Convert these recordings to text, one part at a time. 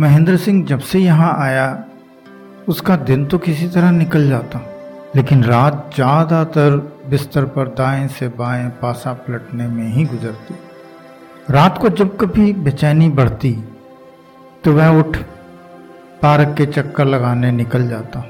महेंद्र सिंह जब से यहाँ आया, उसका दिन तो किसी तरह निकल जाता। लेकिन रात ज़्यादातर बिस्तर पर दाएँ से बाएँ पासा पलटने में ही गुजरती। रात को जब कभी बेचैनी बढ़ती तो वह उठ पार्क के चक्कर लगाने निकल जाता।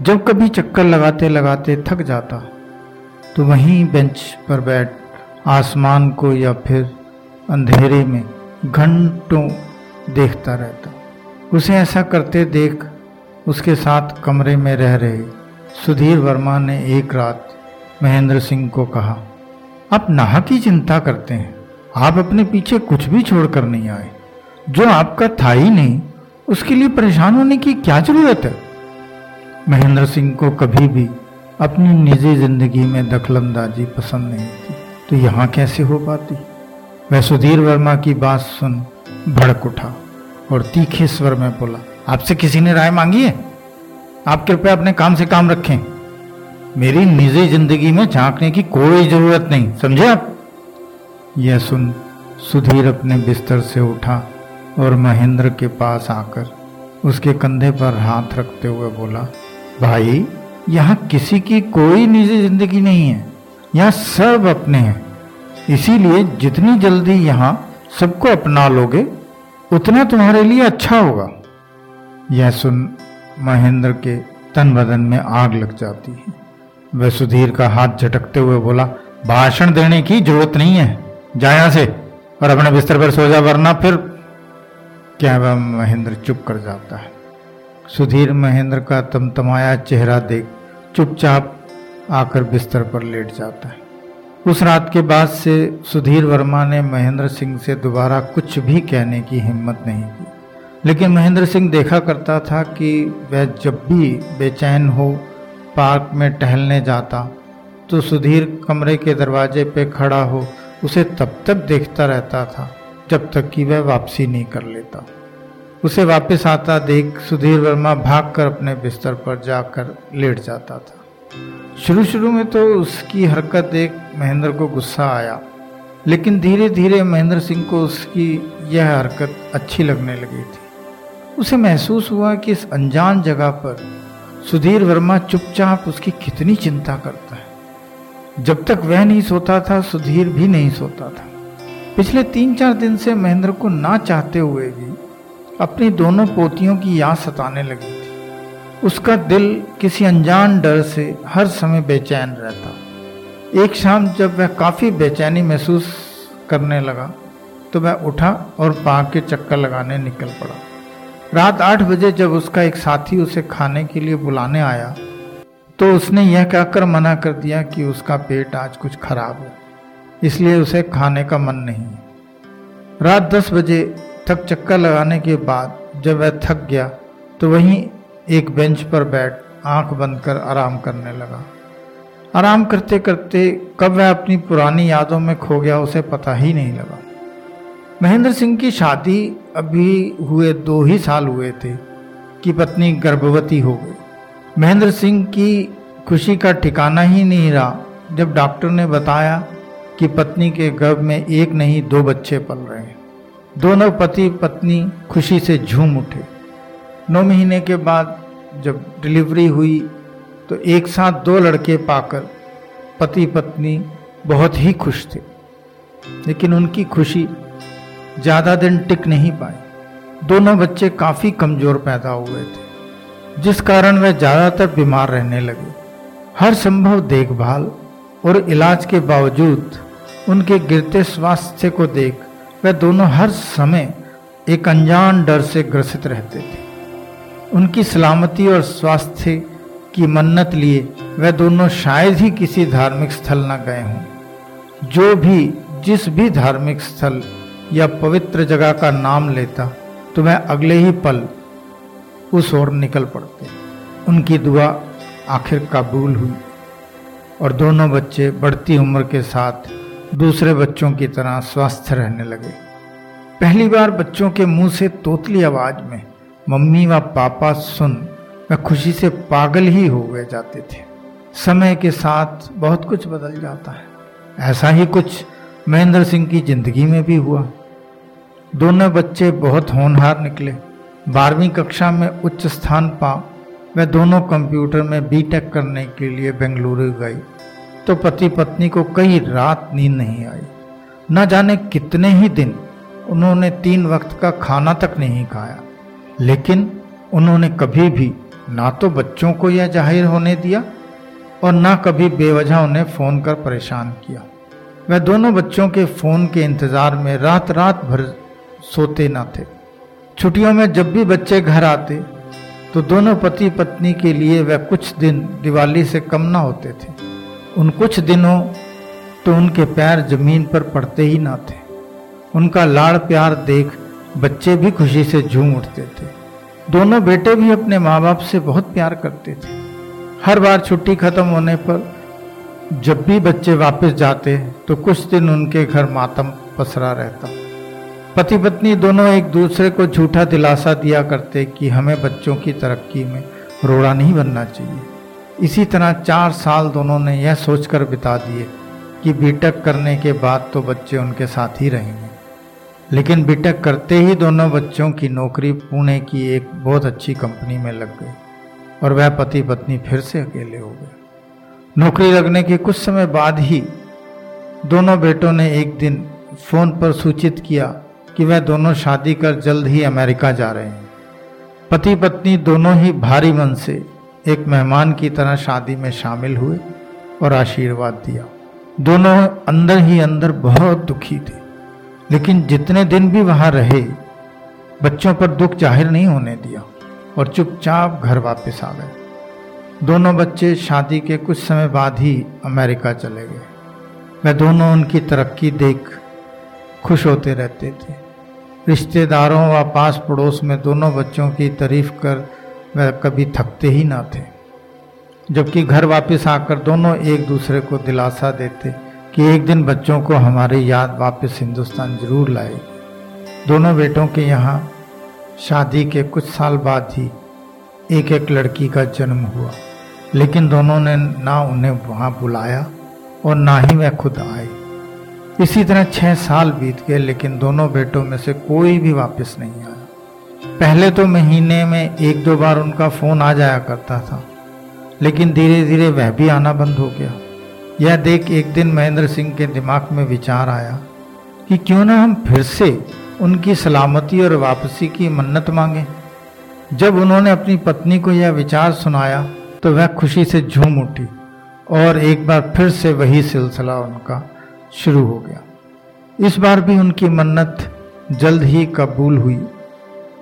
जब कभी चक्कर लगाते लगाते थक जाता तो वहीं बेंच पर बैठ आसमान को या फिर अंधेरे में घंटों देखता रहता। उसे ऐसा करते देख उसके साथ कमरे में रह रहे सुधीर वर्मा ने एक रात महेंद्र सिंह को कहा, आप नाह की चिंता करते हैं। आप अपने पीछे कुछ भी छोड़कर नहीं आए। जो आपका था ही नहीं, उसके लिए परेशान होने की क्या ज़रूरत है? महेंद्र सिंह को कभी भी अपनी निजी ज़िंदगी में दखलंदाजी पसंद नहीं थी। तो यहाँ कैसे हो पाती? वह सुधीर वर्मा की बात सुन भड़क उठा और तीखे स्वर में बोला, आपसे किसी ने राय मांगी है? आप कृपया अपने काम से काम रखें। मेरी निजी ज़िंदगी में झांकने की कोई ज़रूरत नहीं, समझे आप? यह सुन सुधीर अपने बिस्तर से उठा और महेंद्र के पास आकर उसके कंधे पर हाथ रखते हुए बोला, भाई, यहाँ किसी की कोई निजी ज़िंदगी नहीं है। यहाँ सब अपने हैं। इसीलिए जितनी जल्दी यहाँ सबको अपना लोगे, उतना तुम्हारे लिए अच्छा होगा। यह सुन महेंद्र के तन बदन में आग लग जाती है। वह सुधीर का हाथ झटकते हुए बोला, भाषण देने की ज़रूरत नहीं है जा यहाँ से, और अपने बिस्तर पर सो जा, वरना फिर क्या वह महेंद्र चुप कर जाता है। सुधीर महेंद्र का तमतमाया चेहरा देख चुपचाप आकर बिस्तर पर लेट जाता है। उस रात के बाद से सुधीर वर्मा ने महेंद्र सिंह से दोबारा कुछ भी कहने की हिम्मत नहीं की। लेकिन महेंद्र सिंह देखा करता था कि वह जब भी बेचैन हो, पार्क में टहलने जाता तो सुधीर कमरे के दरवाजे पे खड़ा हो, उसे तब तक देखता रहता था, जब तक कि वह वापसी नहीं कर लेता। उसे वापस आता देख सुधीर वर्मा भागकर अपने बिस्तर पर जाकर लेट जाता था। शुरू शुरू में तो उसकी हरकत देख महेंद्र को गुस्सा आया, लेकिन धीरे धीरे महेंद्र सिंह को उसकी यह हरकत अच्छी लगने लगी थी। उसे महसूस हुआ कि इस अनजान जगह पर सुधीर वर्मा चुपचाप उसकी कितनी चिंता करता है। जब तक वह नहीं सोता था, सुधीर भी नहीं सोता था। पिछले तीन चार दिन से महेंद्र को ना चाहते हुए भी अपनी दोनों पोतियों की याद सताने लगी। उसका दिल किसी अनजान डर से हर समय बेचैन रहता। एक शाम जब वह काफ़ी बेचैनी महसूस करने लगा तो वह उठा और पार्क के चक्कर लगाने निकल पड़ा। रात आठ बजे जब उसका एक साथी उसे खाने के लिए बुलाने आया तो उसने यह कहकर मना कर दिया कि उसका पेट आज कुछ खराब है, इसलिए उसे खाने का मन नहीं रात दस बजे थक चक्कर लगाने के बाद जब वह थक गया तो वहीं एक बेंच पर बैठ आँख बंद कर आराम करने लगा। आराम करते करते कब वह अपनी पुरानी यादों में खो गया उसे पता ही नहीं लगा। महेंद्र सिंह की शादी अभी हुए दो ही साल हुए थे कि पत्नी गर्भवती हो गई। महेंद्र सिंह की खुशी का ठिकाना ही नहीं रहा जब डॉक्टर ने बताया कि पत्नी के गर्भ में एक नहीं दो बच्चे पल रहे हैं। दोनों पति पत्नी खुशी से झूम उठे। नौ महीने के बाद जब डिलीवरी हुई तो एक साथ दो लड़के पाकर पति पत्नी बहुत ही खुश थे। लेकिन उनकी खुशी ज़्यादा दिन टिक नहीं पाई। दोनों बच्चे काफ़ी कमज़ोर पैदा हुए थे, जिस कारण वे ज़्यादातर बीमार रहने लगे। हर संभव देखभाल और इलाज के बावजूद उनके गिरते स्वास्थ्य को देख वह दोनों हर समय एक अनजान डर से ग्रसित रहते थे। उनकी सलामती और स्वास्थ्य की मन्नत लिए वह दोनों शायद ही किसी धार्मिक स्थल न गए हों। जो भी, जिस भी धार्मिक स्थल या पवित्र जगह का नाम लेता तो वह अगले ही पल उस ओर निकल पड़ते। उनकी दुआ आखिर काबूल हुई और दोनों बच्चे बढ़ती उम्र के साथ दूसरे बच्चों की तरह स्वस्थ रहने लगे। पहली बार बच्चों के मुँह से तोतली आवाज़ में मम्मी व पापा सुन वह खुशी से पागल ही हो गए जाते थे। समय के साथ बहुत कुछ बदल जाता है। ऐसा ही कुछ महेंद्र सिंह की ज़िंदगी में भी हुआ। दोनों बच्चे बहुत होनहार निकले। बारहवीं कक्षा में उच्च स्थान पा, वे दोनों कंप्यूटर में बीटेक करने के लिए बेंगलुरु गई। तो पति पत्नी को कई रात नींद नहीं आई। न जाने कितने ही दिन उन्होंने तीन वक्त का खाना तक नहीं खाया। लेकिन उन्होंने कभी भी ना तो बच्चों को यह ज़ाहिर होने दिया और ना कभी बेवजह उन्हें फ़ोन कर परेशान किया। वह दोनों बच्चों के फ़ोन के इंतज़ार में रात रात भर सोते न थे। छुट्टियों में जब भी बच्चे घर आते तो दोनों पति पत्नी के लिए वह कुछ दिन दिवाली से कम ना होते थे। उन कुछ दिनों तो उनके पैर ज़मीन पर पड़ते ही ना थे। उनका लाड़ प्यार देख बच्चे भी खुशी से झूम उठते थे। दोनों बेटे भी अपने माँ बाप से बहुत प्यार करते थे। हर बार छुट्टी खत्म होने पर जब भी बच्चे वापस जाते तो कुछ दिन उनके घर मातम पसरा रहता। पति पत्नी दोनों एक दूसरे को झूठा दिलासा दिया करते कि हमें बच्चों की तरक्की में रोड़ा नहीं बनना चाहिए। इसी तरह चार साल दोनों ने यह सोचकर बिता दिए कि बीटेक करने के बाद तो बच्चे उनके साथ ही रहेंगे। लेकिन बीटेक करते ही दोनों बच्चों की नौकरी पुणे की एक बहुत अच्छी कंपनी में लग गई और वह पति पत्नी फिर से अकेले हो गए। नौकरी लगने के कुछ समय बाद ही दोनों बेटों ने एक दिन फ़ोन पर सूचित किया कि वह दोनों शादी कर जल्द ही अमेरिका जा रहे हैं। पति पत्नी दोनों ही भारी मन से एक मेहमान की तरह शादी में शामिल हुए और आशीर्वाद दिया। दोनों अंदर ही अंदर बहुत दुखी थे। लेकिन जितने दिन भी वहाँ रहे, बच्चों पर दुख ज़ाहिर नहीं होने दिया और चुपचाप घर वापस आ गए। दोनों बच्चे शादी के कुछ समय बाद ही अमेरिका चले गए। वह दोनों उनकी तरक्की देख खुश होते रहते थे। रिश्तेदारों व पास पड़ोस में दोनों बच्चों की तारीफ़ कर वह कभी थकते ही ना थे। जबकि घर वापस आकर दोनों एक दूसरे को दिलासा देते कि एक दिन बच्चों को हमारी याद वापस हिंदुस्तान ज़रूर लाएगी दोनों बेटों के यहाँ शादी के कुछ साल बाद ही एक एक लड़की का जन्म हुआ। लेकिन दोनों ने ना उन्हें वहाँ बुलाया और ना ही वह खुद आए। इसी तरह छः साल बीत गए, लेकिन दोनों बेटों में से कोई भी वापस नहीं आया। पहले तो महीने में एक दो बार उनका फ़ोन आ जाया करता था, लेकिन धीरे धीरे वह भी आना बंद हो गया। यह देख एक दिन महेंद्र सिंह के दिमाग में विचार आया कि क्यों ना हम फिर से उनकी सलामती और वापसी की मन्नत मांगे। जब उन्होंने अपनी पत्नी को यह विचार सुनाया तो वह खुशी से झूम उठी और एक बार फिर से वही सिलसिला उनका शुरू हो गया। इस बार भी उनकी मन्नत जल्द ही कबूल हुई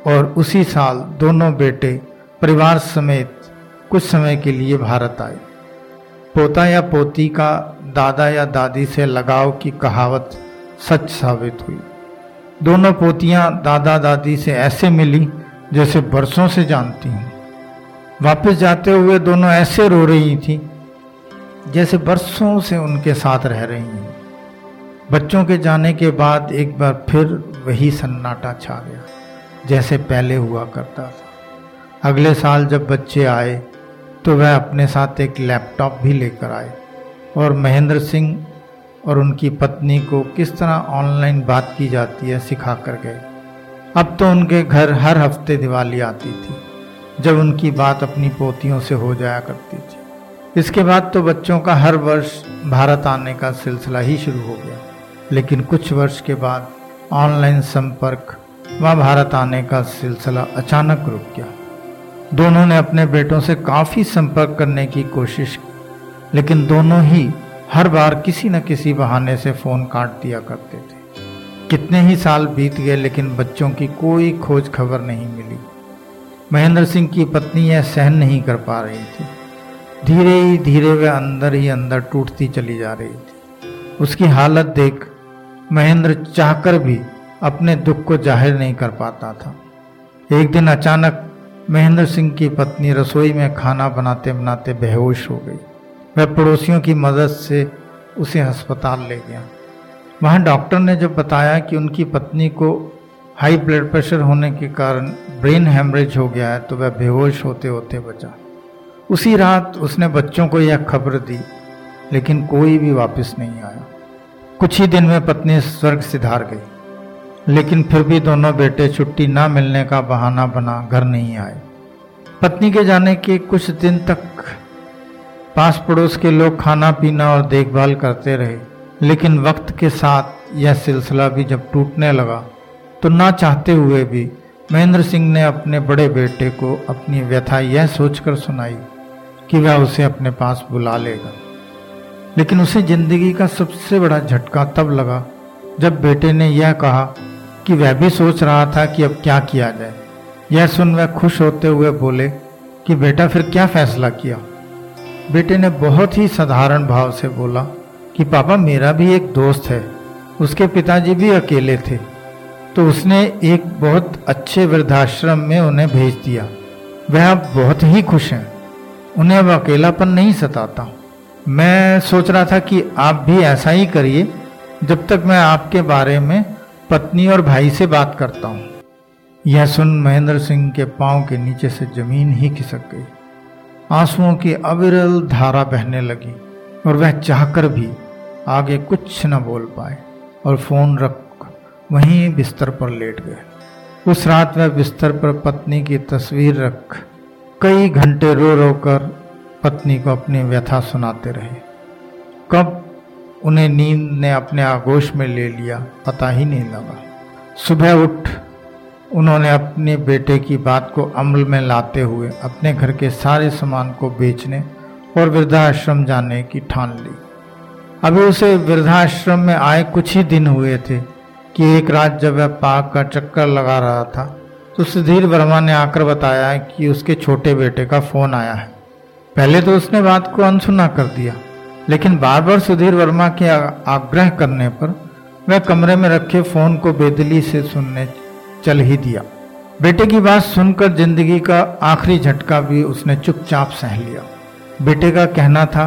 और उसी साल दोनों बेटे परिवार समेत कुछ समय के लिए भारत आए। पोता या पोती का दादा या दादी से लगाव की कहावत सच साबित हुई। दोनों पोतियाँ दादा दादी से ऐसे मिली जैसे बरसों से जानती हूँ। वापस जाते हुए दोनों ऐसे रो रही थी जैसे बरसों से उनके साथ रह रही हैं। बच्चों के जाने के बाद एक बार फिर वही सन्नाटा छा गया जैसे पहले हुआ करता था। अगले साल जब बच्चे आए तो वह अपने साथ एक लैपटॉप भी लेकर आए। और महेंद्र सिंह और उनकी पत्नी को किस तरह ऑनलाइन बात की जाती है सिखा कर गए। अब तो उनके घर हर हफ़्ते दिवाली आती थी, जब उनकी बात अपनी पोतियों से हो जाया करती थी। इसके बाद तो बच्चों का हर वर्ष भारत आने का सिलसिला ही शुरू हो गया। लेकिन कुछ वर्ष के बाद ऑनलाइन संपर्क व भारत आने का सिलसिला अचानक रुक गया। दोनों ने अपने बेटों से काफ़ी संपर्क करने की कोशिश लेकिन दोनों ही हर बार किसी न किसी बहाने से फ़ोन काट दिया करते थे। कितने ही साल बीत गए, लेकिन बच्चों की कोई खोज खबर नहीं मिली। महेंद्र सिंह की पत्नी यह सहन नहीं कर पा रही थी। धीरे ही धीरे वह अंदर ही अंदर टूटती चली जा रही थी। उसकी हालत देख महेंद्र चाहकर भी अपने दुख को ज़ाहिर नहीं कर पाता था। एक दिन अचानक महेंद्र सिंह की पत्नी रसोई में खाना बनाते बनाते बेहोश हो गई। वह पड़ोसियों की मदद से उसे अस्पताल ले गया। वहाँ डॉक्टर ने जब बताया कि उनकी पत्नी को हाई ब्लड प्रेशर होने के कारण ब्रेन हेमरेज हो गया है तो वह बेहोश होते होते बचा। उसी रात उसने बच्चों को यह खबर दी, लेकिन कोई भी वापस नहीं आया। कुछ ही दिन में पत्नी स्वर्ग सिधार गई। लेकिन फिर भी दोनों बेटे छुट्टी ना मिलने का बहाना बना, घर नहीं आए। पत्नी के जाने के कुछ दिन तक पास पड़ोस के लोग खाना पीना और देखभाल करते रहे, लेकिन वक्त के साथ यह सिलसिला भी जब टूटने लगा तो ना चाहते हुए भी महेंद्र सिंह ने अपने बड़े बेटे को अपनी व्यथा यह सोचकर सुनाई कि वह उसे अपने पास बुला लेगा। लेकिन उसे ज़िंदगी का सबसे बड़ा झटका तब लगा जब बेटे ने यह कहा कि वह भी सोच रहा था कि अब क्या किया जाए। यह सुन वह खुश होते हुए बोले कि बेटा, फिर क्या फैसला किया? बेटे ने बहुत ही साधारण भाव से बोला कि पापा, मेरा भी एक दोस्त है, उसके पिताजी भी अकेले थे तो उसने एक बहुत अच्छे वृद्धाश्रम में उन्हें भेज दिया। वह अब बहुत ही खुश हैं, उन्हें अब अकेलापन नहीं सताता। मैं सोच रहा था कि आप भी ऐसा ही करिए, जब तक मैं आपके बारे में पत्नी और भाई से बात करता हूँ। यह सुन महेंद्र सिंह के पाँव के नीचे से ज़मीन ही खिसक गई। आंसुओं की अविरल धारा बहने लगी और वह चाहकर भी आगे कुछ न बोल पाए और फ़ोन रख वहीं बिस्तर पर लेट गए। उस रात वह बिस्तर पर पत्नी की तस्वीर रख कई घंटे रो रो कर पत्नी को अपनी व्यथा सुनाते रहे। कब उन्हें नींद ने अपने आगोश में ले लिया, पता ही नहीं लगा। सुबह उठ, उन्होंने अपने बेटे की बात को अमल में लाते हुए अपने घर के सारे सामान को बेचने और वृद्धाश्रम जाने की ठान ली। अभी उसे वृद्धाश्रम में आए कुछ ही दिन हुए थे कि एक रात जब वह पार्क का चक्कर लगा रहा था तो सुधीर वर्मा ने आकर बताया कि उसके छोटे बेटे का फ़ोन आया है। पहले तो उसने बात को अनसुना कर दिया। लेकिन बार बार सुधीर वर्मा के आग्रह करने पर वह कमरे में रखे फ़ोन को बेदली से सुनने चल ही दिया। बेटे की बात सुनकर ज़िंदगी का आखिरी झटका भी उसने चुपचाप सह लिया। बेटे का कहना था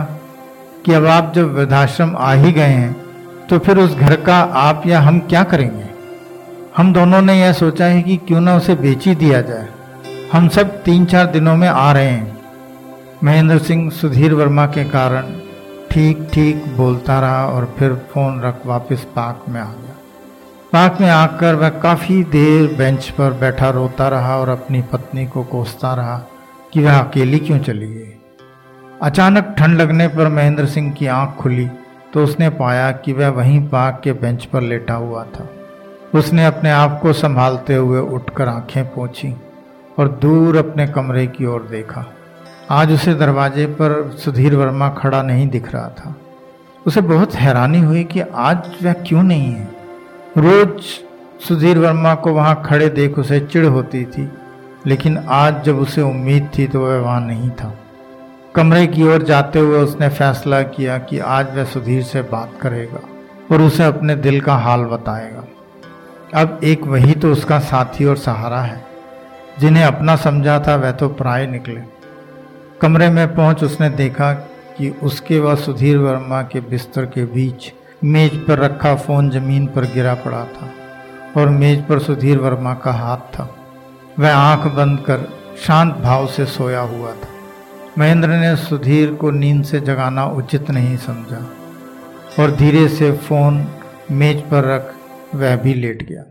कि अब आप जब वृद्धाश्रम आ ही गए हैं तो फिर उस घर का आप या हम क्या करेंगे? हम दोनों ने यह सोचा है कि क्यों ना उसे बेच दिया जाए। हम सब तीन चार दिनों में आ रहे हैं। महेंद्र सिंह सुधीर वर्मा के कारण ठीक ठीक बोलता रहा और फिर फ़ोन रख वापस पार्क में आ गया। पार्क में आकर वह काफ़ी देर बेंच पर बैठा, रोता रहा और अपनी पत्नी को कोसता रहा कि वह अकेली क्यों चली गई। अचानक ठंड लगने पर महेंद्र सिंह की आँख खुली तो उसने पाया कि वह वहीं पार्क के बेंच पर लेटा हुआ था। उसने अपने आप को संभालते हुए उठकर आँखें पोंछी और दूर अपने कमरे की ओर देखा। आज उसे दरवाजे पर सुधीर वर्मा खड़ा नहीं दिख रहा था। उसे बहुत हैरानी हुई कि आज वह क्यों नहीं है। रोज सुधीर वर्मा को वहाँ खड़े देख उसे चिढ़ होती थी, लेकिन आज जब उसे उम्मीद थी तो वह वहाँ नहीं था। कमरे की ओर जाते हुए उसने फैसला किया कि आज वह सुधीर से बात करेगा और उसे अपने दिल का हाल बताएगा। अब एक वही तो उसका साथी और सहारा है, जिन्हें अपना समझा था वह तो प्राय निकले। कमरे में पहुँच उसने देखा कि उसके व सुधीर वर्मा के बिस्तर के बीच मेज पर रखा फ़ोन ज़मीन पर गिरा पड़ा था और मेज पर सुधीर वर्मा का हाथ था। वह आँख बंद कर शांत भाव से सोया हुआ था। महेंद्र ने सुधीर को नींद से जगाना उचित नहीं समझा और धीरे से फ़ोन मेज पर रख वह भी लेट गया।